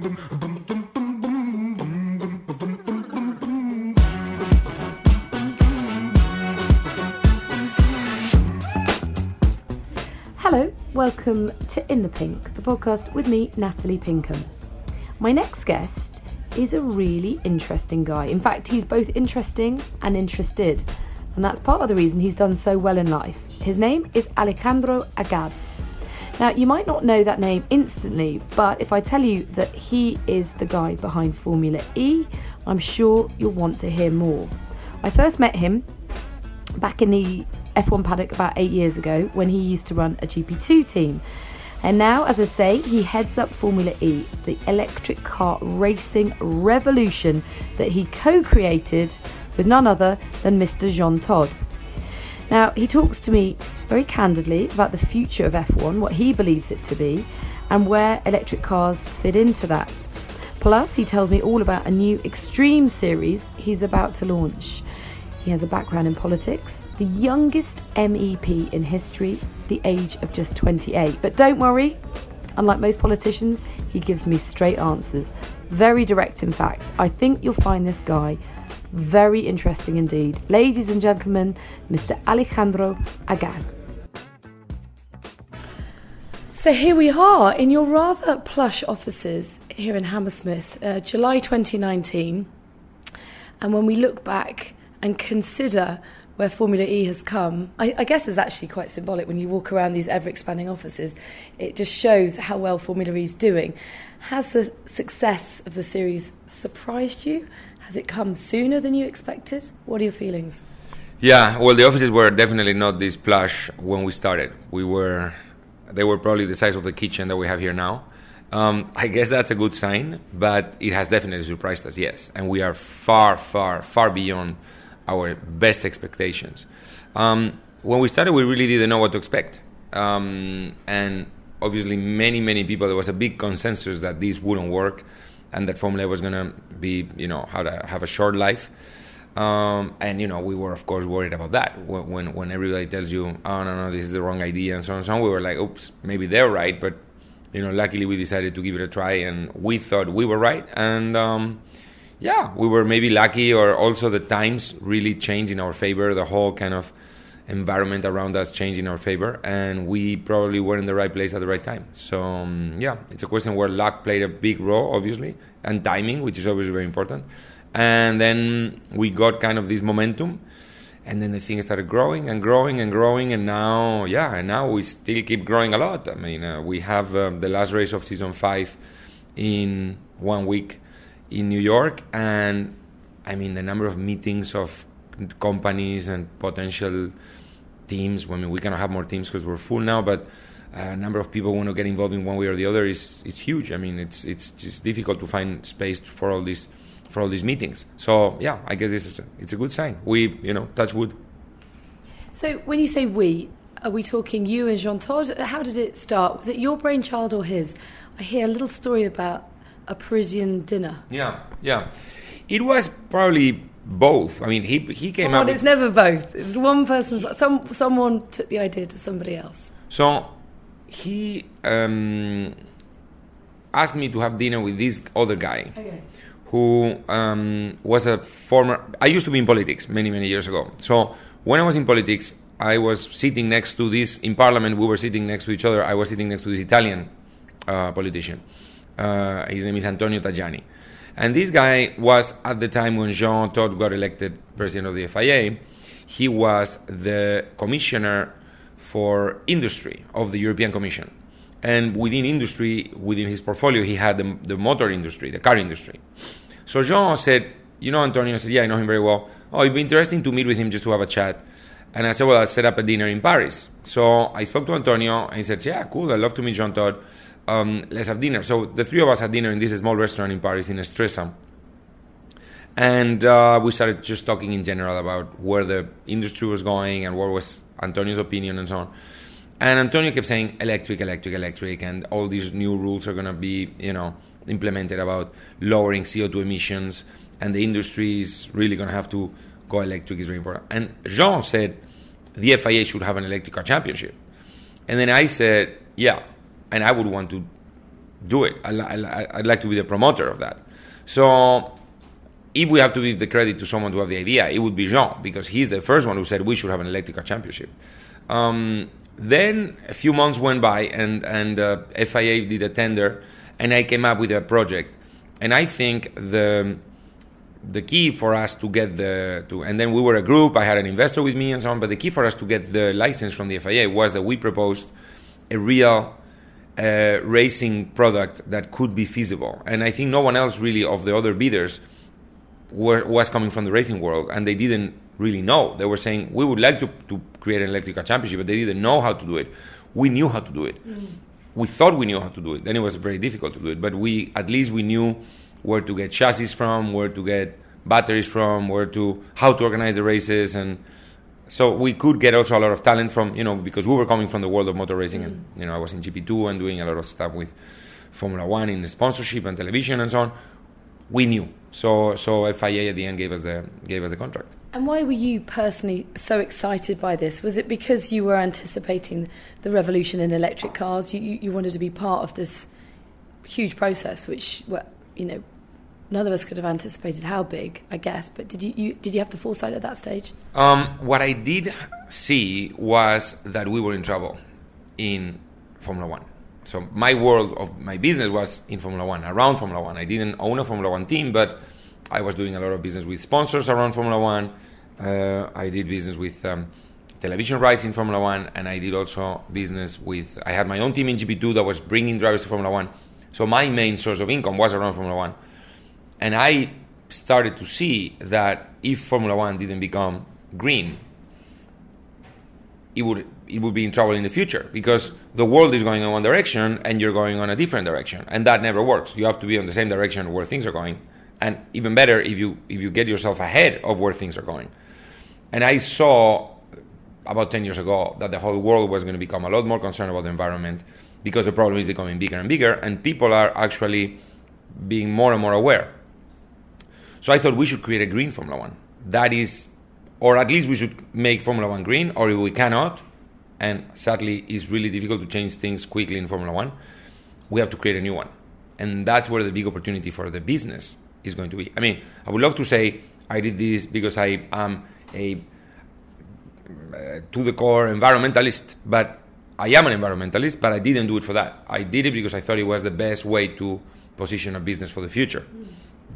Hello, welcome to In the Pink, the podcast with me, Natalie Pinkham. My next guest is a really interesting guy. In fact, he's both interesting and interested, and that's part of the reason he's done so well in life. His name is Alejandro Agag. Now, you might not know that name instantly, but if I tell you that he is the guy behind Formula E, I'm sure you'll want to hear more. I first met him back in the F1 paddock about eight years ago when he used to run a GP2 team. And now, as I say, he heads up Formula E, the electric car racing revolution that he co created with none other than Mr. Jean Todt. Now, he talks to me very candidly about the future of F1, what he believes it to be, and where electric cars fit into that. Plus, he tells me all about a new extreme series he's about to launch. He has a background in politics, the youngest MEP in history, the age of just 28. But don't worry, unlike most politicians, he gives me straight answers. Very direct, in fact. I think you'll find this guy very interesting indeed. Ladies and gentlemen, Mr. Alejandro Agag. So here we are in your rather plush offices here in Hammersmith, uh, July 2019. And when we look back and consider where Formula E has come, I, I guess it's actually quite symbolic when you walk around these ever expanding offices. It just shows how well Formula E is doing. Has the success of the series surprised you? Has it come sooner than you expected? What are your feelings? Yeah, well, the offices were definitely not this plush when we started. We were, they were probably the size of the kitchen that we have here now. Um, I guess that's a good sign, but it has definitely surprised us, yes. And we are far, far, far beyond our best expectations. Um, when we started, we really didn't know what to expect. Um, and obviously, many, many people, there was a big consensus that this wouldn't work and that Formula was going to be, you know, how to have a short life. Um, and you know, we were of course worried about that. When when everybody tells you, "Oh no, no, this is the wrong idea," and so on and so on, we were like, "Oops, maybe they're right." But you know, luckily we decided to give it a try, and we thought we were right. And um, yeah, we were maybe lucky, or also the times really changed in our favor. The whole kind of environment around us changed in our favor, and we probably were in the right place at the right time. So um, yeah, it's a question where luck played a big role, obviously, and timing, which is obviously very important. And then we got kind of this momentum, and then the thing started growing and growing and growing, and now yeah, and now we still keep growing a lot. I mean, uh, we have uh, the last race of season five in one week in New York, and I mean the number of meetings of companies and potential teams. I mean, we cannot have more teams because we're full now, but a uh, number of people want to get involved in one way or the other is is huge. I mean, it's it's just difficult to find space for all these for all these meetings. So yeah, I guess it's a, it's a good sign. We you know touch wood. So when you say we, are we talking you and Jean Todt? How did it start? Was it your brainchild or his? I hear a little story about a Parisian dinner. Yeah, yeah. It was probably both. I mean, he he came oh, up. It's never both. It's one person's. Some someone took the idea to somebody else. So he um, asked me to have dinner with this other guy. Okay. Who um, was a former? I used to be in politics many, many years ago. So when I was in politics, I was sitting next to this in Parliament. We were sitting next to each other. I was sitting next to this Italian uh, politician. Uh, his name is Antonio Tajani. And this guy was at the time when Jean Todt got elected president of the FIA. He was the commissioner for industry of the European Commission. And within industry, within his portfolio, he had the, the motor industry, the car industry. So Jean said, You know Antonio? I said, Yeah, I know him very well. Oh, it'd be interesting to meet with him just to have a chat. And I said, Well, I'll set up a dinner in Paris. So I spoke to Antonio, and he said, Yeah, cool, I'd love to meet Jean Todt. Um, let's have dinner. So the three of us had dinner in this small restaurant in Paris, in Estressa. And uh, we started just talking in general about where the industry was going and what was Antonio's opinion and so on. And Antonio kept saying electric, electric, electric, and all these new rules are going to be, you know, implemented about lowering CO2 emissions, and the industry is really going to have to go electric. is very important. And Jean said the FIA should have an electric car championship, and then I said, yeah, and I would want to do it. I'd like to be the promoter of that. So if we have to give the credit to someone to have the idea, it would be Jean because he's the first one who said we should have an electric car championship. Um, then a few months went by, and and uh, FIA did a tender, and I came up with a project. And I think the the key for us to get the to and then we were a group. I had an investor with me and so on. But the key for us to get the license from the FIA was that we proposed a real uh, racing product that could be feasible. And I think no one else really of the other bidders were, was coming from the racing world, and they didn't really know. They were saying we would like to, to create an electrical championship, but they didn't know how to do it. We knew how to do it. Mm. We thought we knew how to do it. Then it was very difficult to do it, but we at least we knew where to get chassis from, where to get batteries from, where to how to organize the races, and so we could get also a lot of talent from you know because we were coming from the world of motor racing, mm. and you know I was in GP2 and doing a lot of stuff with Formula One in sponsorship and television and so on. We knew, so so FIA at the end gave us the gave us the contract. And why were you personally so excited by this? Was it because you were anticipating the revolution in electric cars? You, you, you wanted to be part of this huge process, which, well, you know, none of us could have anticipated how big, I guess. But did you, you did you have the foresight at that stage? Um, what I did see was that we were in trouble in Formula One. So my world of my business was in Formula One, around Formula One. I didn't own a Formula One team, but I was doing a lot of business with sponsors around Formula One. Uh, I did business with um, television rights in Formula One, and I did also business with. I had my own team in GP2 that was bringing drivers to Formula One. So my main source of income was around Formula One, and I started to see that if Formula One didn't become green, it would it would be in trouble in the future because the world is going in one direction and you're going on a different direction, and that never works. You have to be on the same direction where things are going and even better if you if you get yourself ahead of where things are going. And I saw about 10 years ago that the whole world was going to become a lot more concerned about the environment because the problem is becoming bigger and bigger and people are actually being more and more aware. So I thought we should create a green Formula 1. That is or at least we should make Formula 1 green or if we cannot and sadly it's really difficult to change things quickly in Formula 1, we have to create a new one. And that's where the big opportunity for the business is going to be. I mean, I would love to say I did this because I am a uh, to the core environmentalist, but I am an environmentalist, but I didn't do it for that. I did it because I thought it was the best way to position a business for the future.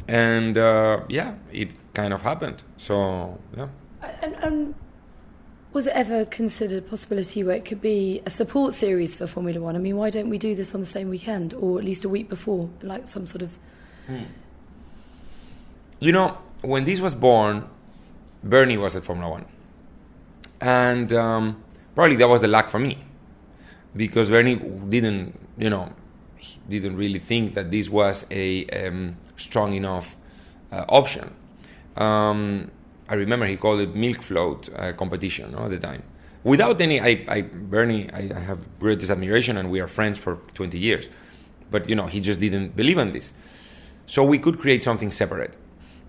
And uh, yeah, it kind of happened. So, yeah. And, and, was it ever considered a possibility where it could be a support series for Formula One? I mean, why don't we do this on the same weekend or at least a week before, like some sort of. Hmm you know, when this was born, Bernie was at Formula One. And um, probably that was the luck for me. Because Bernie didn't, you know, didn't really think that this was a um, strong enough uh, option. Um, I remember he called it milk float uh, competition no, at the time. Without any, I, I Bernie, I, I have greatest admiration, and we are friends for 20 years. But you know, he just didn't believe in this. So we could create something separate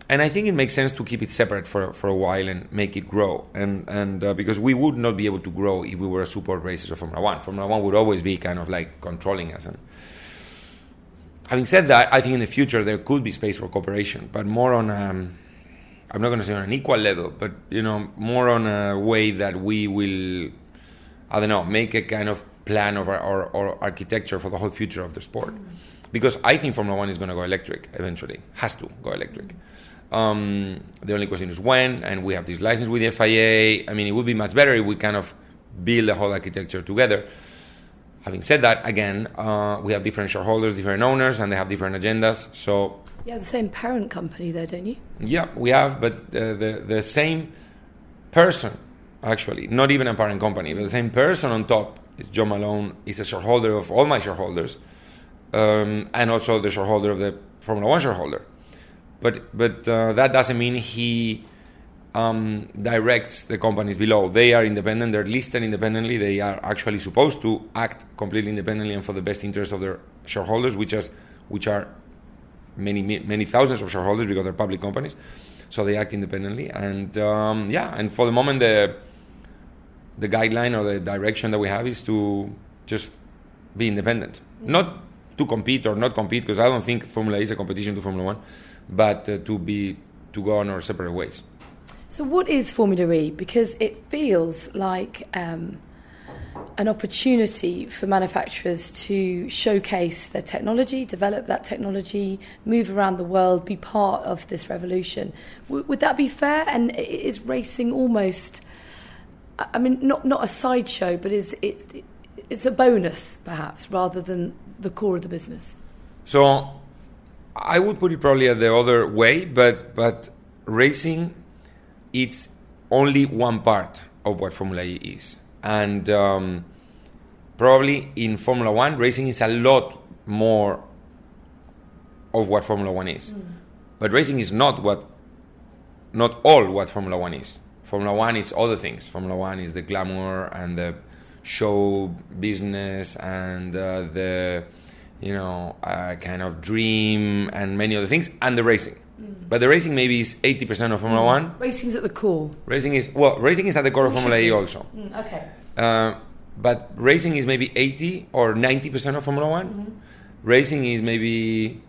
and I think it makes sense to keep it separate for, for a while and make it grow. And and uh, because we would not be able to grow if we were a support races of Formula One. Formula One would always be kind of like controlling us. And having said that, I think in the future there could be space for cooperation, but more on. Um, I'm not going to say on an equal level, but you know, more on a way that we will, I don't know, make a kind of plan of our, our, our architecture for the whole future of the sport. Because I think Formula One is going to go electric eventually, has to go electric. Um, the only question is when, and we have this license with the FIA. I mean, it would be much better if we kind of build the whole architecture together. Having said that, again, uh, we have different shareholders, different owners, and they have different agendas. So yeah, the same parent company there, don't you? Yeah, we have, but uh, the the same person actually, not even a parent company, but the same person on top is John Malone. Is a shareholder of all my shareholders, um, and also the shareholder of the Formula One shareholder but but uh, that doesn't mean he um, directs the companies below. They are independent. They're listed independently. They are actually supposed to act completely independently and for the best interest of their shareholders, which is which are many many thousands of shareholders because they're public companies. So they act independently, and um, yeah, and for the moment the the guideline or the direction that we have is to just be independent, not to compete or not compete, because I don't think Formula is a competition to Formula One, but uh, to be to go on our separate ways. So, what is Formula E? Because it feels like um, an opportunity for manufacturers to showcase their technology, develop that technology, move around the world, be part of this revolution. W- would that be fair? And is racing almost, I mean, not, not a sideshow, but is it, it's a bonus perhaps rather than the core of the business? So I would put it probably the other way, but, but racing, it's only one part of what Formula E is. And um, probably in Formula One, racing is a lot more of what Formula One is. Mm. But racing is not what, not all what Formula One is. Formula One is other things. Formula One is the glamour and the show business and uh, the, you know, uh, kind of dream and many other things, and the racing. Mm. But the racing maybe is 80% of Formula mm. One. Racing's at the core. Racing is, well, racing is at the core of Formula E also. Mm, okay. Uh, but racing is maybe 80 or 90% of Formula One. Mm-hmm. Racing is maybe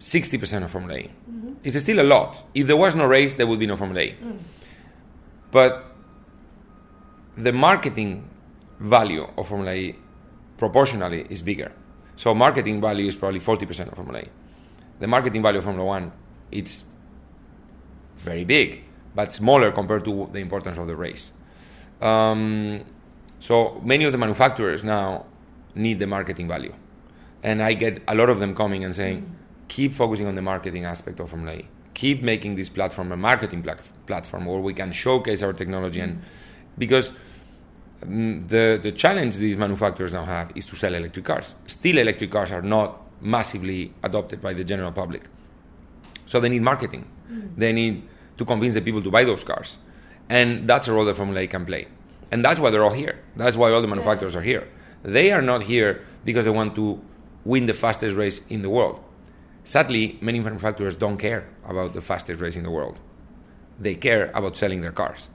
60% of Formula E. Mm-hmm. It's still a lot. If there was no race, there would be no Formula E. Mm. But the marketing value of Formula E proportionally is bigger. So marketing value is probably 40% of Formula E. The marketing value of Formula One, it's very big, but smaller compared to the importance of the race. Um, so many of the manufacturers now need the marketing value. And I get a lot of them coming and saying, mm-hmm. keep focusing on the marketing aspect of Formula E. Keep making this platform a marketing plat- platform where we can showcase our technology. Mm-hmm. And because mm, the, the challenge these manufacturers now have is to sell electric cars. Still, electric cars are not massively adopted by the general public. So they need marketing. Mm-hmm. They need to convince the people to buy those cars. And that's a role that Formula E can play. And that's why they're all here. That's why all the manufacturers yeah. are here. They are not here because they want to win the fastest race in the world. Sadly, many manufacturers don't care about the fastest race in the world. They care about selling their cars.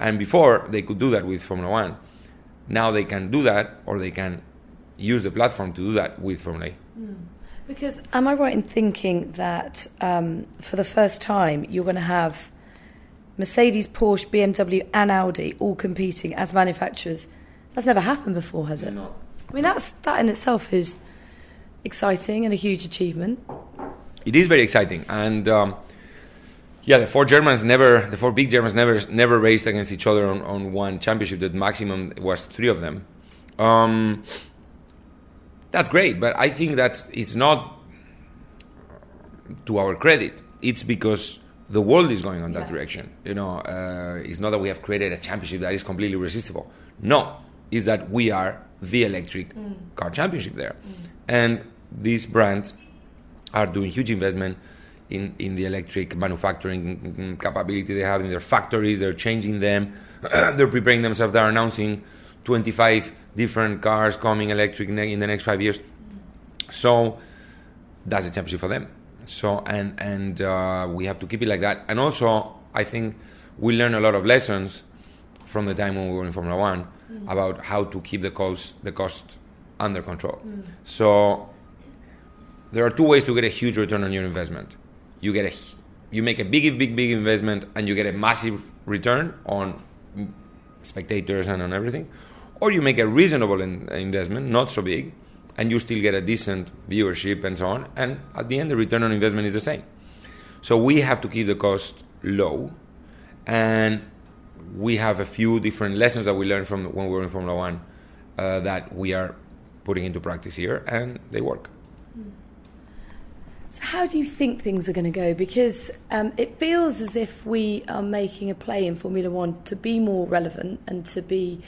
And before, they could do that with Formula One. Now they can do that, or they can use the platform to do that with Formula E. Mm. Because, am I right in thinking that um, for the first time you're going to have Mercedes, Porsche, BMW, and Audi all competing as manufacturers. That's never happened before, has it? No. I mean, that's that in itself is exciting and a huge achievement. It is very exciting, and um, yeah, the four Germans never, the four big Germans never, never raced against each other on, on one championship. The maximum was three of them. Um, that's great, but I think that it's not to our credit. It's because the world is going on that yeah. direction. You know, uh, it's not that we have created a championship that is completely resistible. No, is that we are the electric mm. car championship there, mm. and these brands are doing huge investment in, in the electric manufacturing capability they have in their factories. They're changing them. they're preparing themselves. They're announcing 25 different cars coming electric in the next five years. So that's a championship for them. So and and uh, we have to keep it like that. And also, I think we learn a lot of lessons from the time when we were in Formula One mm. about how to keep the cost the cost under control. Mm. So there are two ways to get a huge return on your investment. You get a you make a big big big investment and you get a massive return on spectators and on everything, or you make a reasonable in, investment, not so big, and you still get a decent viewership and so on. And at the end, the return on investment is the same. So we have to keep the cost low, and we have a few different lessons that we learned from when we were in Formula One uh, that we are putting into practice here, and they work. So how do you think things are going to go? Because um, it feels as if we are making a play in Formula One to be more relevant and to be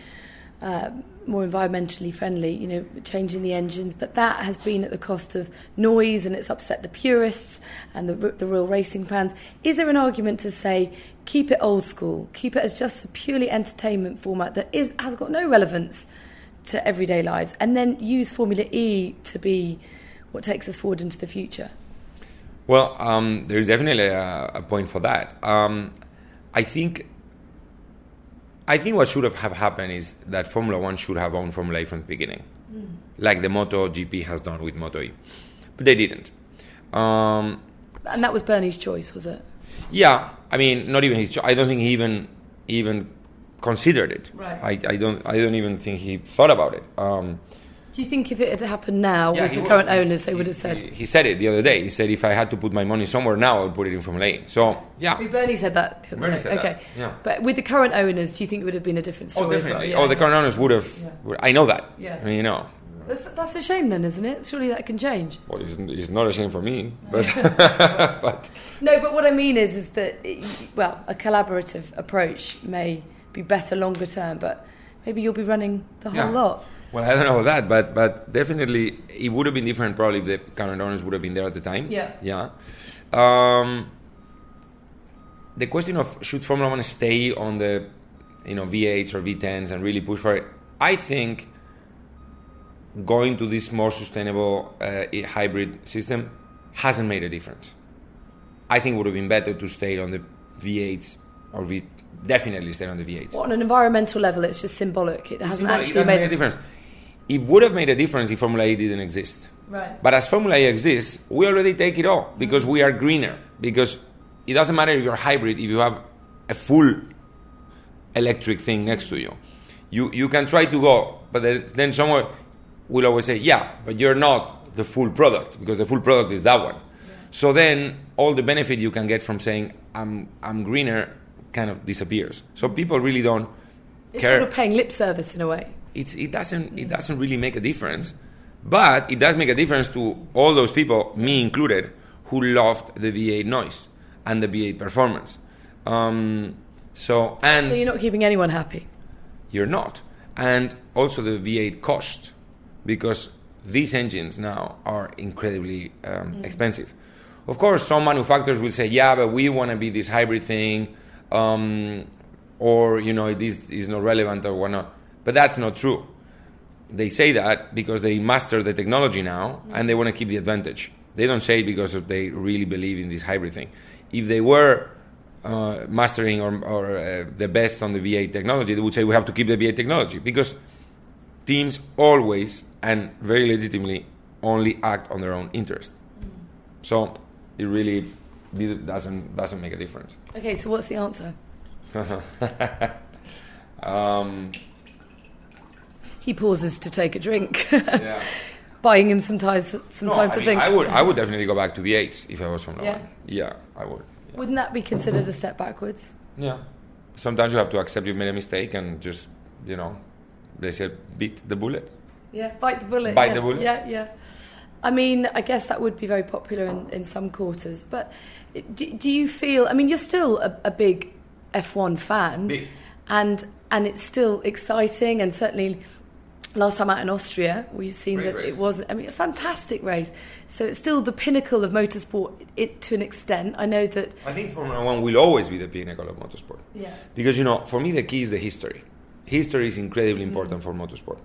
uh, more environmentally friendly, you know, changing the engines, but that has been at the cost of noise and it's upset the purists and the, the real racing fans. Is there an argument to say keep it old school, keep it as just a purely entertainment format that is has got no relevance to everyday lives, and then use Formula E to be what takes us forward into the future? Well, um, there is definitely a, a, point for that. Um, I think I think what should have happened is that Formula One should have owned Formula E from the beginning. like the MotoGP has done with Moto E. But they didn't. Um, And that was Bernie's choice, was it? yeah, I mean, not even his. Cho- I don't think he even even considered it. Right. I, I don't. I don't even think he thought about it. Um, Do you think if it had happened now Yeah, with the would. current owners, they would have said? He, he said it the other day. He said, if I had to put my money somewhere now, I would put it in Formula E. So, yeah. Oh, Bernie said that. Bernie said okay. that, yeah. But with the current owners, do you think it would have been a different oh, story Oh, as well? definitely. Yeah. Oh, the current owners would have. Yeah. I know that. Yeah. I mean, you know. That's, that's a shame then, isn't it? Surely that can change. Well, it's, it's not a shame for me, but, but No, but what I mean is, is that well, a collaborative approach may be better longer term, but maybe you'll be running the whole Yeah. lot. Well, I don't know about that, but but definitely it would have been different probably if the current owners would have been there at the time. Yeah. Yeah. Um, the question of should Formula One stay on the you know V8s or V10s and really push for it, I think going to this more sustainable uh, hybrid system hasn't made a difference. I think it would have been better to stay on the V8s or V definitely stay on the V8s. What, on an environmental level, it's just symbolic. It hasn't Symbolic, it actually doesn't made make a difference. It would have made a difference if Formula E didn't exist. Right. But as Formula E exists, we already take it all because we are greener. Because it doesn't matter if you're hybrid, if you have a full electric thing next to you. You, you can try to go, but then- someone will always say, yeah, but you're not the full product because the full product is that one. So then all the benefit you can get from saying, I'm, I'm greener kind of disappears. So people really don't It's care sort of paying lip service in a way. It's, it doesn't it doesn't really make a difference, but it does make a difference to all those people, me included, who loved the V8 noise and the V8 performance. Um, so and So you're not keeping anyone happy. you're not, and also the V8 cost because these engines now are incredibly um, expensive. Of course, some manufacturers will say, "Yeah, but we want to be this hybrid thing," um, or you know, this is not relevant or whatnot. But that's not true. They say that because they master the technology now and they want to keep the advantage. They don't say it because they really believe in this hybrid thing. If they were uh, mastering or, or uh, the best on the V8 technology, they would say we have to keep the V8 technology because teams always and very legitimately only act on their own interest. So it really doesn't doesn't make a difference. Okay, so what's the answer? Um, He pauses to take a drink, yeah. buying him some time, some No, time I to mean, think. I would I would definitely go back to V8s if I was from Yeah. One. Yeah, I would. Yeah. Wouldn't that be considered a step backwards? yeah. Sometimes you have to accept you've made a mistake and just you know they said beat the bullet. Yeah, bite the bullet. Bite yeah. the bullet. Yeah, yeah. I mean, I guess that would be very popular in, in some quarters. But do, do you feel? I mean, you're still a, a big F1 fan, Big. and and it's still exciting. And certainly, last time out in Austria, we've seen Great that race. it wasn't. I mean, a fantastic race. So it's still the pinnacle of motorsport. It to an extent. I know that. I think Formula One will always be the pinnacle of motorsport. Yeah. Because you know, for me, the key is the history. History is incredibly mm. important for motorsport,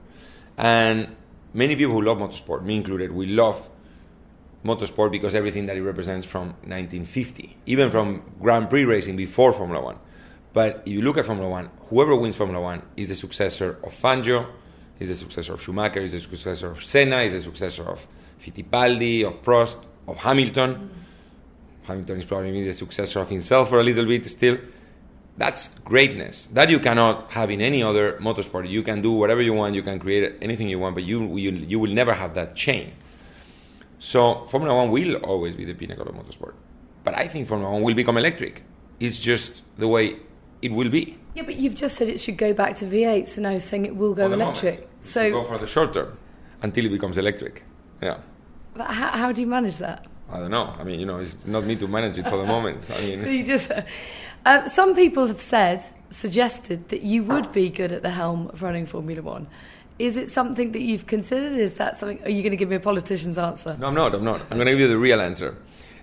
and many people who love motorsport, me included, we love motorsport because everything that it represents from 1950, even from Grand Prix racing before Formula One. But if you look at Formula One, whoever wins Formula One is the successor of Fangio, is the successor of Schumacher, he's the successor of Senna, he's the successor of Fittipaldi, of Prost, of Hamilton. Hamilton is probably the successor of himself for a little bit still. That's greatness. That you cannot have in any other motorsport. You can do whatever you want, you can create anything you want, but you, you, you will never have that chain. So Formula One will always be the pinnacle of motorsport. But I think Formula One will become electric. It's just the way it will be. Yeah, but you've just said it should go back to V8, so now you're saying it will go electric. moment. So go for the short term until it becomes electric. Yeah. But how, how do you manage that? I don't know. I mean, you know, it's not me to manage it for the moment. I mean, so You just, uh, some people have said, suggested that you would be good at the helm of running Formula One. Is it something that you've considered? Is that something? Are you going to give me a politician's answer? No, I'm not. I'm not. I'm going to give you the real answer.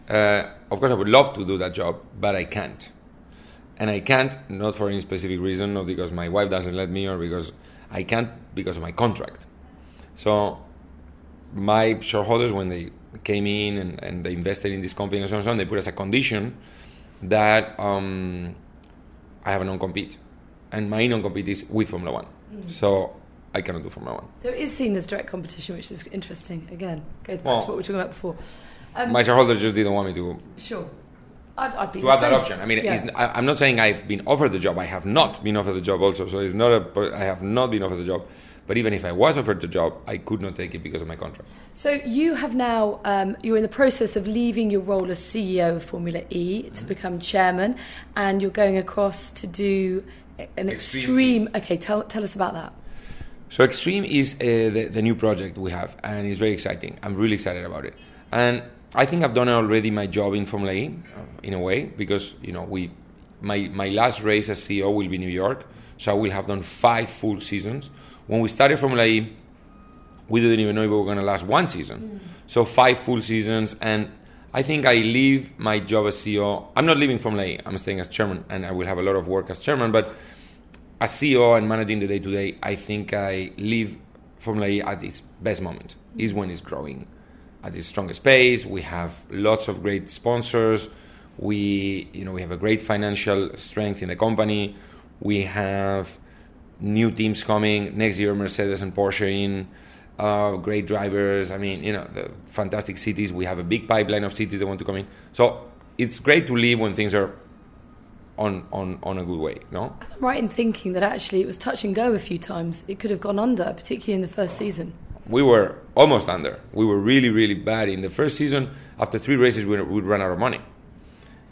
Uh, of course, I would love to do that job, but I can't. And I can't, not for any specific reason, not because my wife doesn't let me, or because I can't because of my contract. So, my shareholders, when they came in and, and they invested in this company and so on, and so on, they put as a condition that um, I have a non compete. And my non compete is with Formula One. So, I cannot do Formula One. So it is seen as direct competition, which is interesting. Again, goes back Well- to what we were talking about before. Um, My shareholders just didn't want me to sure. I'd, I'd be to have that option. I mean, Yeah. I, I'm not saying I've been offered the job. I have not been offered the job also. So it's not a. I have not been offered the job. But even if I was offered the job, I could not take it because of my contract. So you have now um, you're in the process of leaving your role as CEO of Formula E to Mm-hmm. become chairman, and you're going across to do an Extreme. extreme. Okay, tell tell us about that. So Extreme is uh, the, the new project we have, and it's very exciting. I'm really excited about it, and I think I've done already my job in Formula E, in a way, because you know we, my my last race as CEO will be New York, so I will have done five full seasons. When we started Formula E, we didn't even know if we were going to last one season, mm. so five full seasons, and I think I leave my job as CEO. I'm not leaving Formula E. I'm staying as chairman, and I will have a lot of work as chairman, but as CEO and managing the day to day, I think I leave Formula E at its best moment. Is when it's growing at its strongest pace. We have lots of great sponsors. We, you know, we have a great financial strength in the company. We have new teams coming next year. Mercedes and Porsche in. Uh, great drivers. I mean, you know, the fantastic cities. We have a big pipeline of cities that want to come in. So it's great to leave when things are on on on a good way. No. I'm right in thinking that actually it was touch and go a few times. It could have gone under, particularly in the first season. we were almost under. We were really, really bad in the first season. After three races, we would run out of money,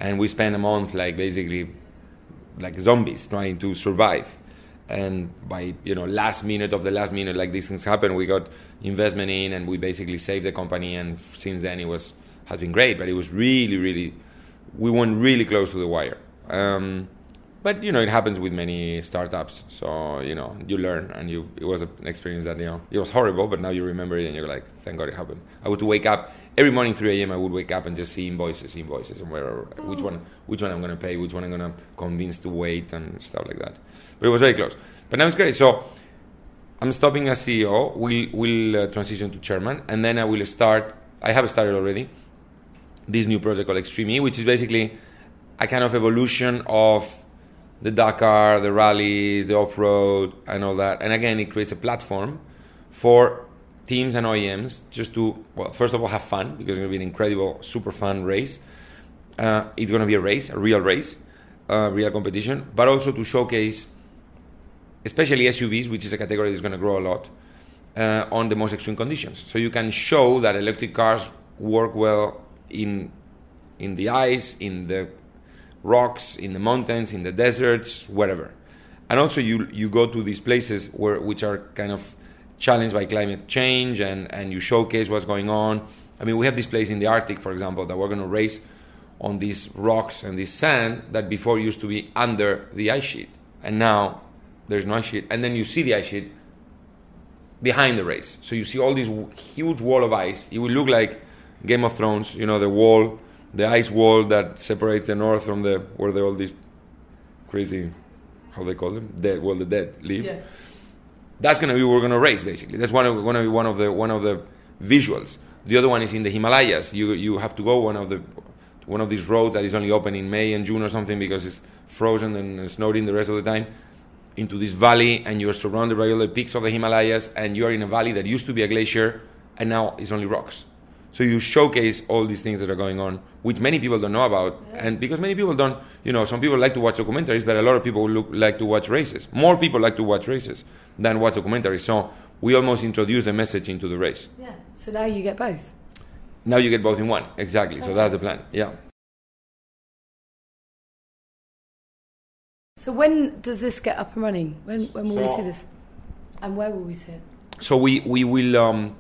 and we spent a month like basically like zombies trying to survive. And by you know last minute of the last minute, like these things happen, we got investment in, and we basically saved the company. And since then, it was has been great. But it was really, really, we went really close to the wire. Um, but you know, it happens with many startups. So you know, you learn, and you it was an experience that you know it was horrible, but now you remember it, and you're like, thank God it happened. I would wake up every morning 3 a.m. I would wake up and just see invoices, invoices, and where which one which one I'm going to pay, which one I'm going to convince to wait, and stuff like that. But it was very close. But now it's great. So I'm stopping as CEO. We'll will uh, transition to chairman, and then I will start. I have started already this new project called Extreme E, which is basically a kind of evolution of the Dakar, the rallies, the off road, and all that. And again, it creates a platform for teams and OEMs just to, well, first of all, have fun because it's going to be an incredible, super fun race. Uh, it's going to be a race, a real race, uh, real competition, but also to showcase, especially SUVs, which is a category that's going to grow a lot, uh, on the most extreme conditions. So you can show that electric cars work well in in the ice, in the rocks, in the mountains, in the deserts, wherever. And also, you you go to these places where which are kind of challenged by climate change, and and you showcase what's going on. I mean, we have this place in the Arctic, for example, that we're going to race on these rocks and this sand that before used to be under the ice sheet, and now there's no ice sheet, and then you see the ice sheet behind the race. So you see all this huge wall of ice. It will look like Game of Thrones, you know, the wall, the ice wall that separates the north from the where the, all these crazy, how they call them, dead. Well, the dead live. That's gonna be we're gonna race basically. That's one of, gonna be one of the one of the visuals. The other one is in the Himalayas. You you have to go one of the one of these roads that is only open in May and June or something because it's frozen and snowed in the rest of the time into this valley and you're surrounded by all the peaks of the Himalayas and you're in a valley that used to be a glacier and now is only rocks. So you showcase all these things that are going on, which many people don't know about, and because many people don't, you know, some people like to watch documentaries, but a lot of people look, like to watch races. More people like to watch races than watch documentaries. So we almost introduce the message into the race. Yeah. So now you get both. Now you get both in one, exactly. So that's the plan. Yeah. So when does this get up and running? When when will we see this? And where will we see it? So we we will. Um,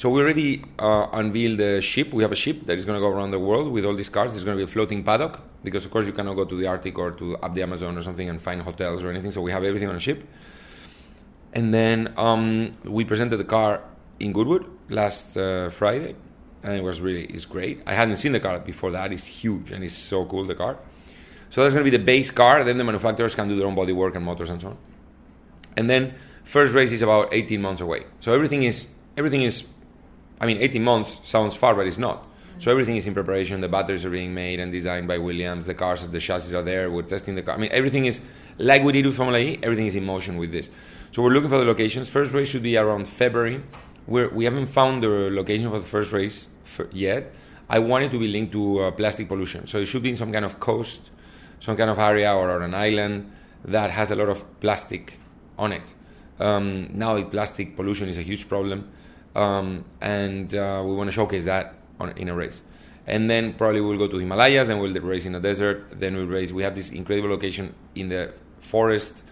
so we already uh, unveiled the ship. We have a ship that is going to go around the world with all these cars. There's going to be a floating paddock because, of course, you cannot go to the Arctic or to up the Amazon or something and find hotels or anything. So we have everything on a ship. And then um, we presented the car in Goodwood last uh, Friday, and it was really it's great. I hadn't seen the car before that. It's huge and it's so cool the car. So that's going to be the base car. Then the manufacturers can do their own bodywork and motors and so on. And then first race is about 18 months away. So everything is everything is. I mean, 18 months sounds far, but it's not. So everything is in preparation. The batteries are being made and designed by Williams. The cars, the chassis are there. We're testing the car. I mean, everything is like we did with Formula E. Everything is in motion with this. So we're looking for the locations. First race should be around February. We're, we haven't found the location for the first race for yet. I want it to be linked to uh, plastic pollution. So it should be in some kind of coast, some kind of area or on an island that has a lot of plastic on it. Um, now, plastic pollution is a huge problem, um, and uh, we want to showcase that on, in a race. And then probably we'll go to Himalayas, and we'll race in the desert, then we'll race. We have this incredible location in the forest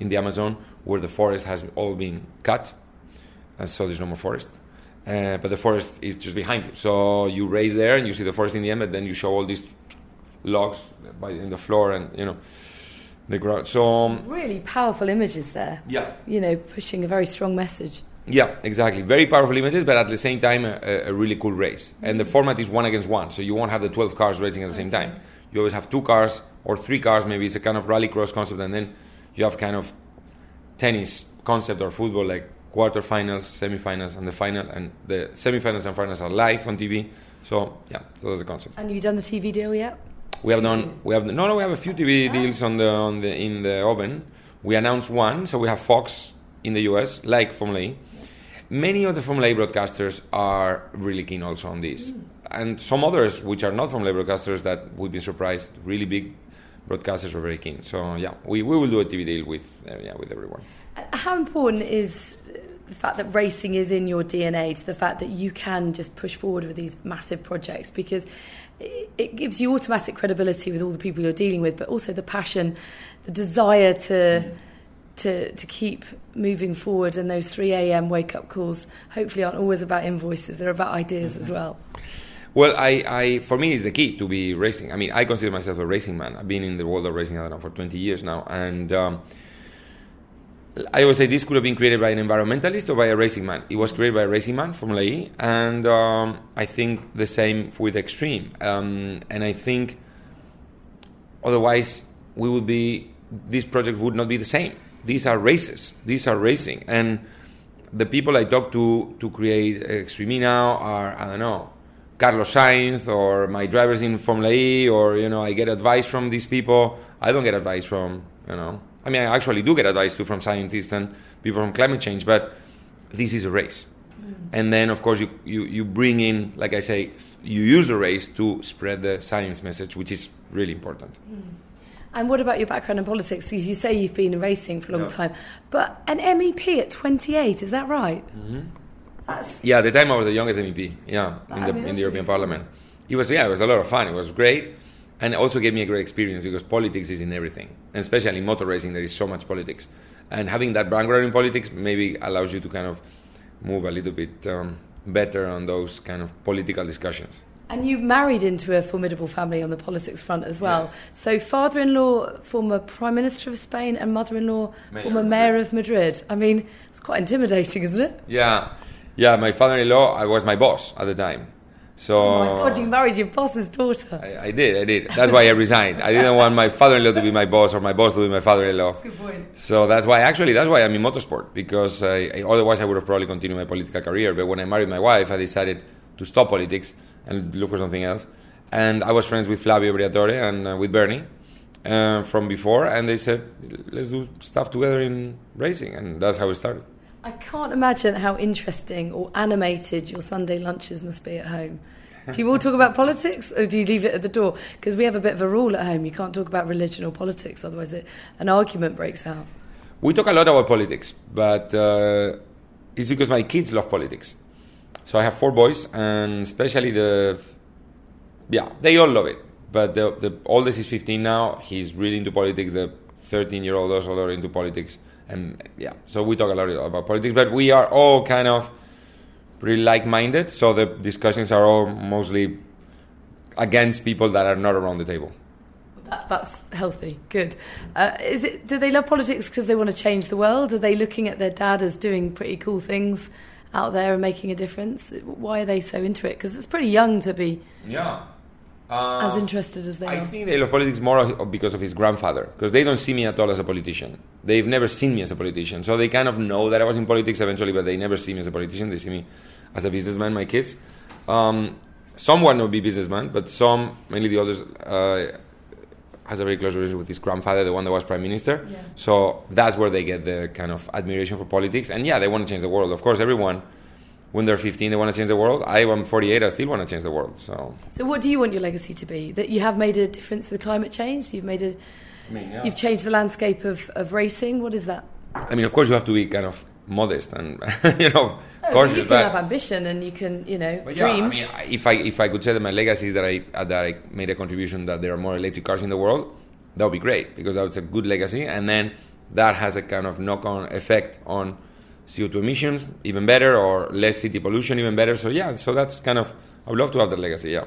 in the Amazon where the forest has all been cut, uh, so there's no more forest. Uh, but the forest is just behind you. So you race there and you see the forest in the end, but then you show all these logs by, in the floor and, you know, the ground. So um, really powerful images there. Yeah. You know, pushing a very strong message. Yeah, exactly. Very powerful images, but at the same time, a, a really cool race. And the format is one against one, so you won't have the 12 cars racing at the same time. You always have two cars or three cars, maybe it's a kind of rally cross concept, and then you have kind of tennis concept or football, like quarterfinals, semifinals, and the final. And the semifinals and finals are live on TV. So, yeah, so that's the concept. And you done the TV deal yet? We have done. We have no, no. We have a few TV ah. deals on the on the in the oven. We announced one, so we have Fox in the US, like Formula E. Many of the Formula E broadcasters are really keen also on this, mm. and some others which are not Formula E broadcasters that we've been surprised. Really big broadcasters were very keen. So yeah, we, we will do a TV deal with uh, yeah with everyone. How important is the fact that racing is in your DNA to the fact that you can just push forward with these massive projects because it gives you automatic credibility with all the people you're dealing with, but also the passion, the desire to mm. To to keep moving forward. And those 3 a.m. wake up calls hopefully aren't always about invoices; they're about ideas mm-hmm. as well. Well, I, I, for me, it's the key to be racing. I mean, I consider myself a racing man. I've been in the world of racing, know, for 20 years now, and. Um, I always say this could have been created by an environmentalist or by a racing man. It was created by a racing man, Formula E, and um, I think the same with Extreme. Um, and I think otherwise we would be this project would not be the same. These are races. These are racing, and the people I talk to to create Extreme now are I don't know Carlos Sainz or my drivers in Formula E, or you know I get advice from these people. I don't get advice from you know I mean, I actually do get advice too from scientists and people from climate change, but this is a race. Mm. And then, of course, you, you, you bring in, like I say, you use the race to spread the science message, which is really important. Mm. And what about your background in politics? Because you say you've been in racing for a long yeah. time, but an MEP at 28, is that right? Mm-hmm. Yeah, at the time I was the youngest MEP, yeah, in the, mean, in the European really Parliament. It was, yeah, it was a lot of fun. It was great and it also gave me a great experience because politics is in everything, and especially in motor racing, there is so much politics. And having that background in politics maybe allows you to kind of move a little bit um, better on those kind of political discussions. And you married into a formidable family on the politics front as well. Yes. So, father in law, former Prime Minister of Spain, and mother in law, former Mayor of Madrid. I mean, it's quite intimidating, isn't it? Yeah. Yeah, my father in law I was my boss at the time. So oh my god, you married your boss's daughter. I, I, did, I did. That's why I resigned. I didn't want my father-in-law to be my boss or my boss to be my father-in-law. Good point. So that's why, actually, that's why I'm in motorsport because I, I, otherwise I would have probably continued my political career. But when I married my wife, I decided to stop politics and look for something else. And I was friends with Flavio Briatore and uh, with Bernie uh, from before, and they said, "Let's do stuff together in racing," and that's how it started. I can't imagine how interesting or animated your Sunday lunches must be at home. Do you all talk about politics or do you leave it at the door? Because we have a bit of a rule at home you can't talk about religion or politics, otherwise, it, an argument breaks out. We talk a lot about politics, but uh, it's because my kids love politics. So I have four boys, and especially the. Yeah, they all love it. But the, the oldest is 15 now. He's really into politics. The 13 year old also into politics and yeah, so we talk a lot about politics, but we are all kind of pretty like-minded. So the discussions are all mostly against people that are not around the table. That, that's healthy. Good. Uh, is it? Do they love politics because they want to change the world? Are they looking at their dad as doing pretty cool things out there and making a difference? Why are they so into it? Because it's pretty young to be. Yeah. Uh, as interested as they I are. I think they love politics more because of his grandfather, because they don't see me at all as a politician. They've never seen me as a politician, so they kind of know that I was in politics eventually, but they never see me as a politician. They see me as a businessman. My kids, um, some want to be businessmen, but some, mainly the others, uh, has a very close relationship with his grandfather, the one that was prime minister. Yeah. So that's where they get the kind of admiration for politics. And yeah, they want to change the world. Of course, everyone, when they're 15, they want to change the world. I am 48, I still want to change the world. So, So, what do you want your legacy to be? That you have made a difference with climate change. You've made a, I mean, yeah. you've changed the landscape of, of racing. What is that? I mean, of course, you have to be kind of modest and you know Oh, cautious. you can have ambition and you can, you know, But yeah, dreams. I mean, if I if I could say that my legacy is that I uh, that I made a contribution that there are more electric cars in the world, that would be great because that's a good legacy, and then that has a kind of knock-on effect on CO2 emissions, even better, or less city pollution, even better. So yeah, so that's kind of I would love to have that legacy. Yeah.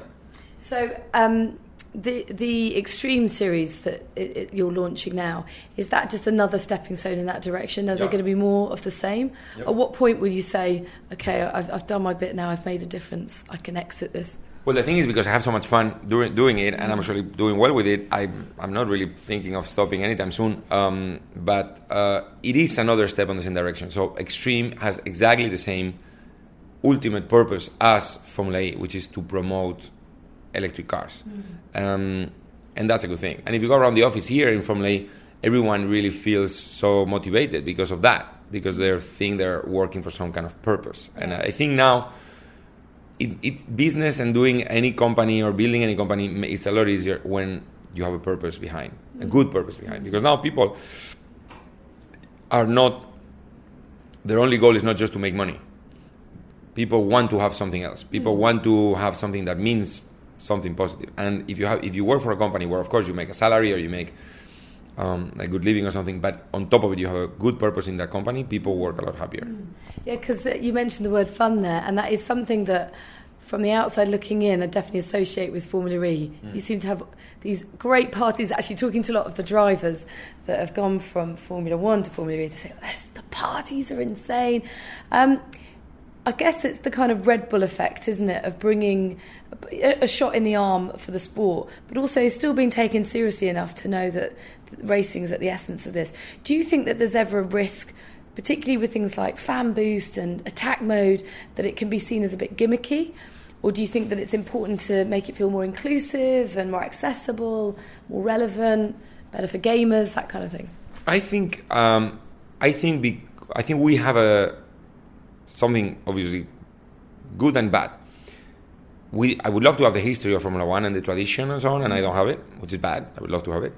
So um, the the extreme series that it, it, you're launching now is that just another stepping stone in that direction? Are there going to be more of the same? Yep. At what point will you say, okay, I've, I've done my bit now, I've made a difference, I can exit this? Well, the thing is, because I have so much fun doing doing it, and I'm actually doing well with it, I I'm not really thinking of stopping anytime soon. Um, but uh, it is another step on the same direction. So Extreme has exactly the same ultimate purpose as Formula E, which is to promote electric cars, mm-hmm. um, and that's a good thing. And if you go around the office here in everyone really feels so motivated because of that, because they're think they're working for some kind of purpose. And I think now it, it business and doing any company or building any company it's a lot easier when you have a purpose behind a mm-hmm. good purpose behind. Because now people are not their only goal is not just to make money. People want to have something else. People mm-hmm. want to have something that means something positive and if you have if you work for a company where of course you make a salary or you make um, a good living or something but on top of it you have a good purpose in that company people work a lot happier Yeah, because you mentioned the word fun there, and that is something that, from the outside looking in, I definitely associate with Formula E. You seem to have these great parties. Actually, talking to a lot of the drivers that have gone from Formula One to Formula E, they say, "This the parties are insane." Um, I guess it's the kind of Red Bull effect, isn't it, of bringing a, shot in the arm for the sport, but also still being taken seriously enough to know that racing is at the essence of this. Do you think that there's ever a risk, particularly with things like fan boost and attack mode, that it can be seen as a bit gimmicky? Or do you think that it's important to make it feel more inclusive and more accessible, more relevant, better for gamers, that kind of thing? I think um, I think be, I think we have a something obviously good and bad. We I would love to have the history of Formula One and the tradition and so on, and I don't have it, which is bad. I would love to have it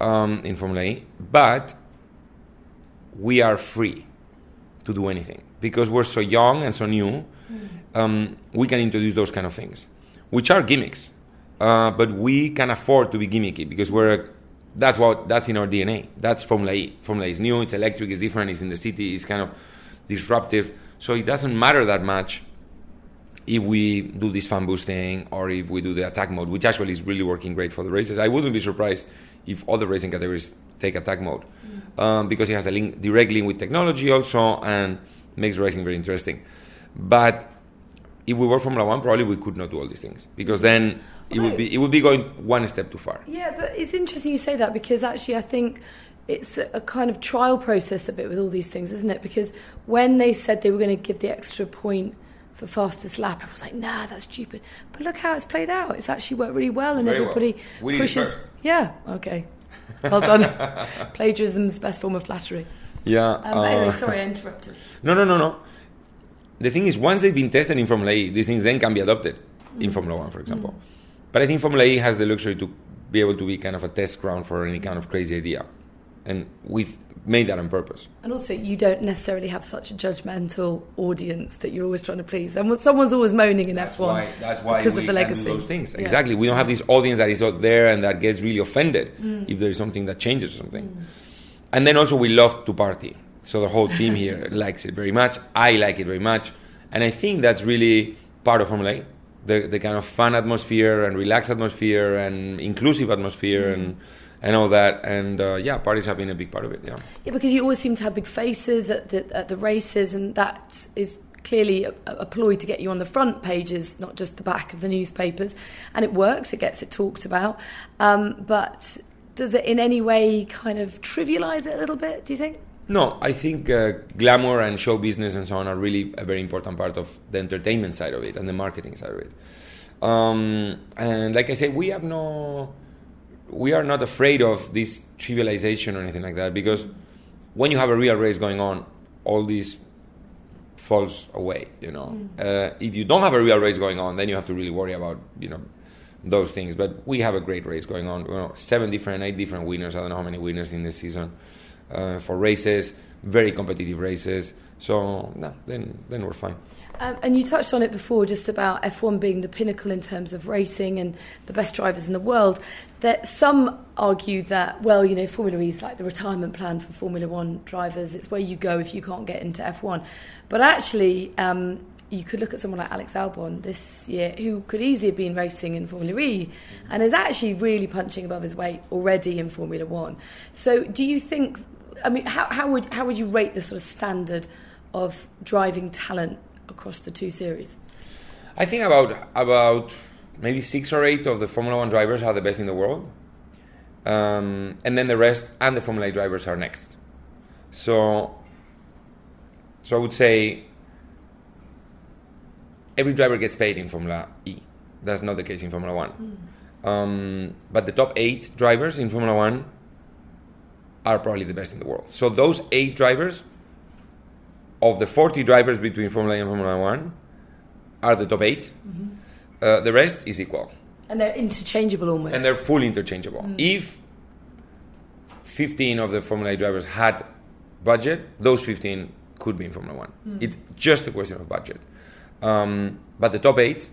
um, in Formula E, but we are free to do anything because we're so young and so new. Um, we can introduce those kind of things, which are gimmicks, uh, but we can afford to be gimmicky because we're that's what that's in our DNA. That's Formula E. Formula E is new. It's electric. It's different. It's in the city. It's kind of disruptive. So it doesn't matter that much if we do this fan boosting or if we do the attack mode, which actually is really working great for the races. I wouldn't be surprised if other racing categories take attack mode um, because it has a link direct link with technology also and makes racing very interesting. But if we were Formula One, probably we could not do all these things because then it would be it would be going one step too far. Yeah, but it's interesting you say that because actually I think it's a, kind of trial process a bit with all these things, isn't it? Because when they said they were going to give the extra point for fastest lap, I was like, nah, that's stupid. But look how it's played out. It's actually worked really well, and Very well. everybody We pushes. Yeah, okay. Well done. Plagiarism's best form of flattery. Yeah. Um, but anyway, uh, sorry, I interrupted. No, no, no, no. The thing is, once they've been tested in Formula E, these things then can be adopted in Formula One, for example. But I think Formula E has the luxury to be able to be kind of a test ground for any kind of crazy idea, and we've made that on purpose. And also, you don't necessarily have such a judgmental audience that you're always trying to please. And someone's always moaning in That's F1 why. That's why because of the legacy. those things. Yeah. Exactly. We don't have this audience that is out there and that gets really offended mm. if there is something that changes or something. Mm. And then also we love to party. So the whole team here likes it very much. I like it very much, and I think that's really part of Formula. The, the kind of fun atmosphere and relaxed atmosphere and inclusive atmosphere mm. and and all that and uh, yeah parties have been a big part of it yeah Yeah, because you always seem to have big faces at the at the races, and that is clearly a, a ploy to get you on the front pages, not just the back of the newspapers. And it works; it gets it talked about. Um, but does it in any way kind of trivialize it a little bit? Do you think? No, I think uh, glamour and show business and so on are really a very important part of the entertainment side of it and the marketing side of it. Um, and like I said, we have no, we are not afraid of this trivialization or anything like that because when you have a real race going on, all this falls away. You know, uh, if you don't have a real race going on, then you have to really worry about you know those things. But we have a great race going on. You know, seven different, eight different winners. I don't know how many winners in this season uh, for races. Very competitive races. So no, then then we're fine. Um, and you touched on it before, just about F1 being the pinnacle in terms of racing and the best drivers in the world. That some argue that, well, you know, Formula E is like the retirement plan for Formula One drivers. It's where you go if you can't get into F1. But actually, um, you could look at someone like Alex Albon this year, who could easily have been racing in Formula E and is actually really punching above his weight already in Formula One. So, do you think? I mean, how, how would how would you rate the sort of standard of driving talent across the two series? I think about about maybe six or eight of the Formula One drivers are the best in the world, um, and then the rest and the Formula E drivers are next. So, so I would say every driver gets paid in Formula E. That's not the case in Formula One. Um, but the top eight drivers in Formula One are probably the best in the world. So those eight drivers of the 40 drivers between Formula E and Formula One are the top 8 Uh, the rest is equal, And they're interchangeable almost. and they're fully interchangeable. If 15 of the Formula E drivers had budget, those 15 could be in Formula One. It's just a question of budget. Um, but the top eight,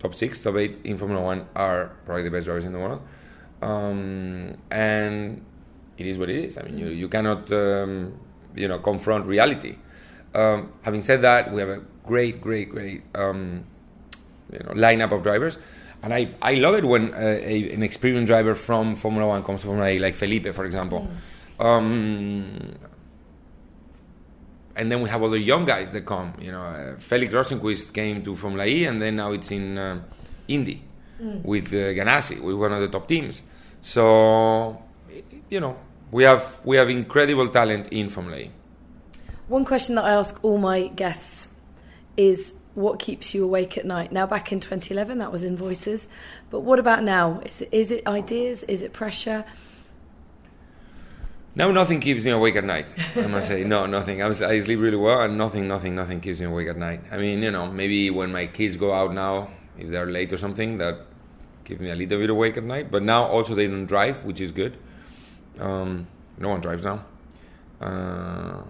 top six, top eight in Formula One are probably the best drivers in the world. Um, and it is what it is. I mean, you, you cannot, um, you know, confront reality. Um, having said that, we have a great, great, great, um, you know, lineup of drivers. And I, I love it when uh, a, an experienced driver from Formula One comes to Formula E, like Felipe, for example. Um, and then we have other young guys that come. You know, uh, Felix Rosenqvist came to Formula E, and then now it's in uh, Indy with uh, Ganassi, with one of the top teams. So, you know, we have we have incredible talent in E. One question that I ask all my guests is what keeps you awake at night? Now, back in 2011, that was invoices. But what about now? Is it, is it ideas? Is it pressure? Now nothing keeps me awake at night. I must say, no, nothing. I, was, I sleep really well, and nothing, nothing, nothing keeps me awake at night. I mean, you know, maybe when my kids go out now, if they're late or something, that keeps me a little bit awake at night. But now also they don't drive, which is good. Um, no one drives now. Uh,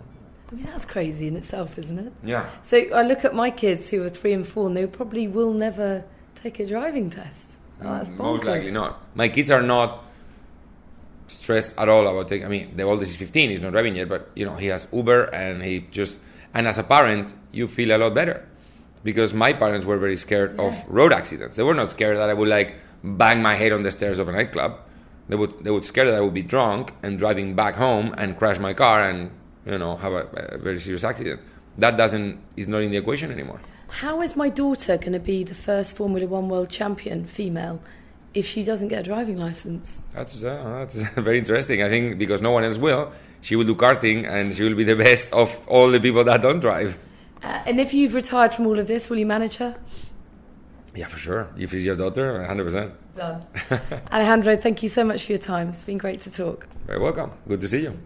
I mean, that's crazy in itself, isn't it? yeah. So I look at my kids who are three and four, and they probably will never take a driving test. Oh, that's Most likely not. My kids are not stressed at all about taking. I mean, the oldest is 15; he's not driving yet, but you know, he has Uber, and he just. And as a parent, you feel a lot better because my parents were very scared of road accidents. They were not scared that I would like bang my head on the stairs of a nightclub. They would they would scare that I would be drunk and driving back home and crash my car and you know have a, a very serious accident. That doesn't is not in the equation anymore. How is my daughter going to be the first Formula One world champion female if she doesn't get a driving license? That's uh, that's very interesting. I think because no one else will, she will do karting and she will be the best of all the people that don't drive. Uh, and if you've retired from all of this, will you manage her? Yeah, for sure. If it's your daughter, 100%. Done. Alejandro, thank you so much for your time. It's been great to talk. Very welcome. Good to see you.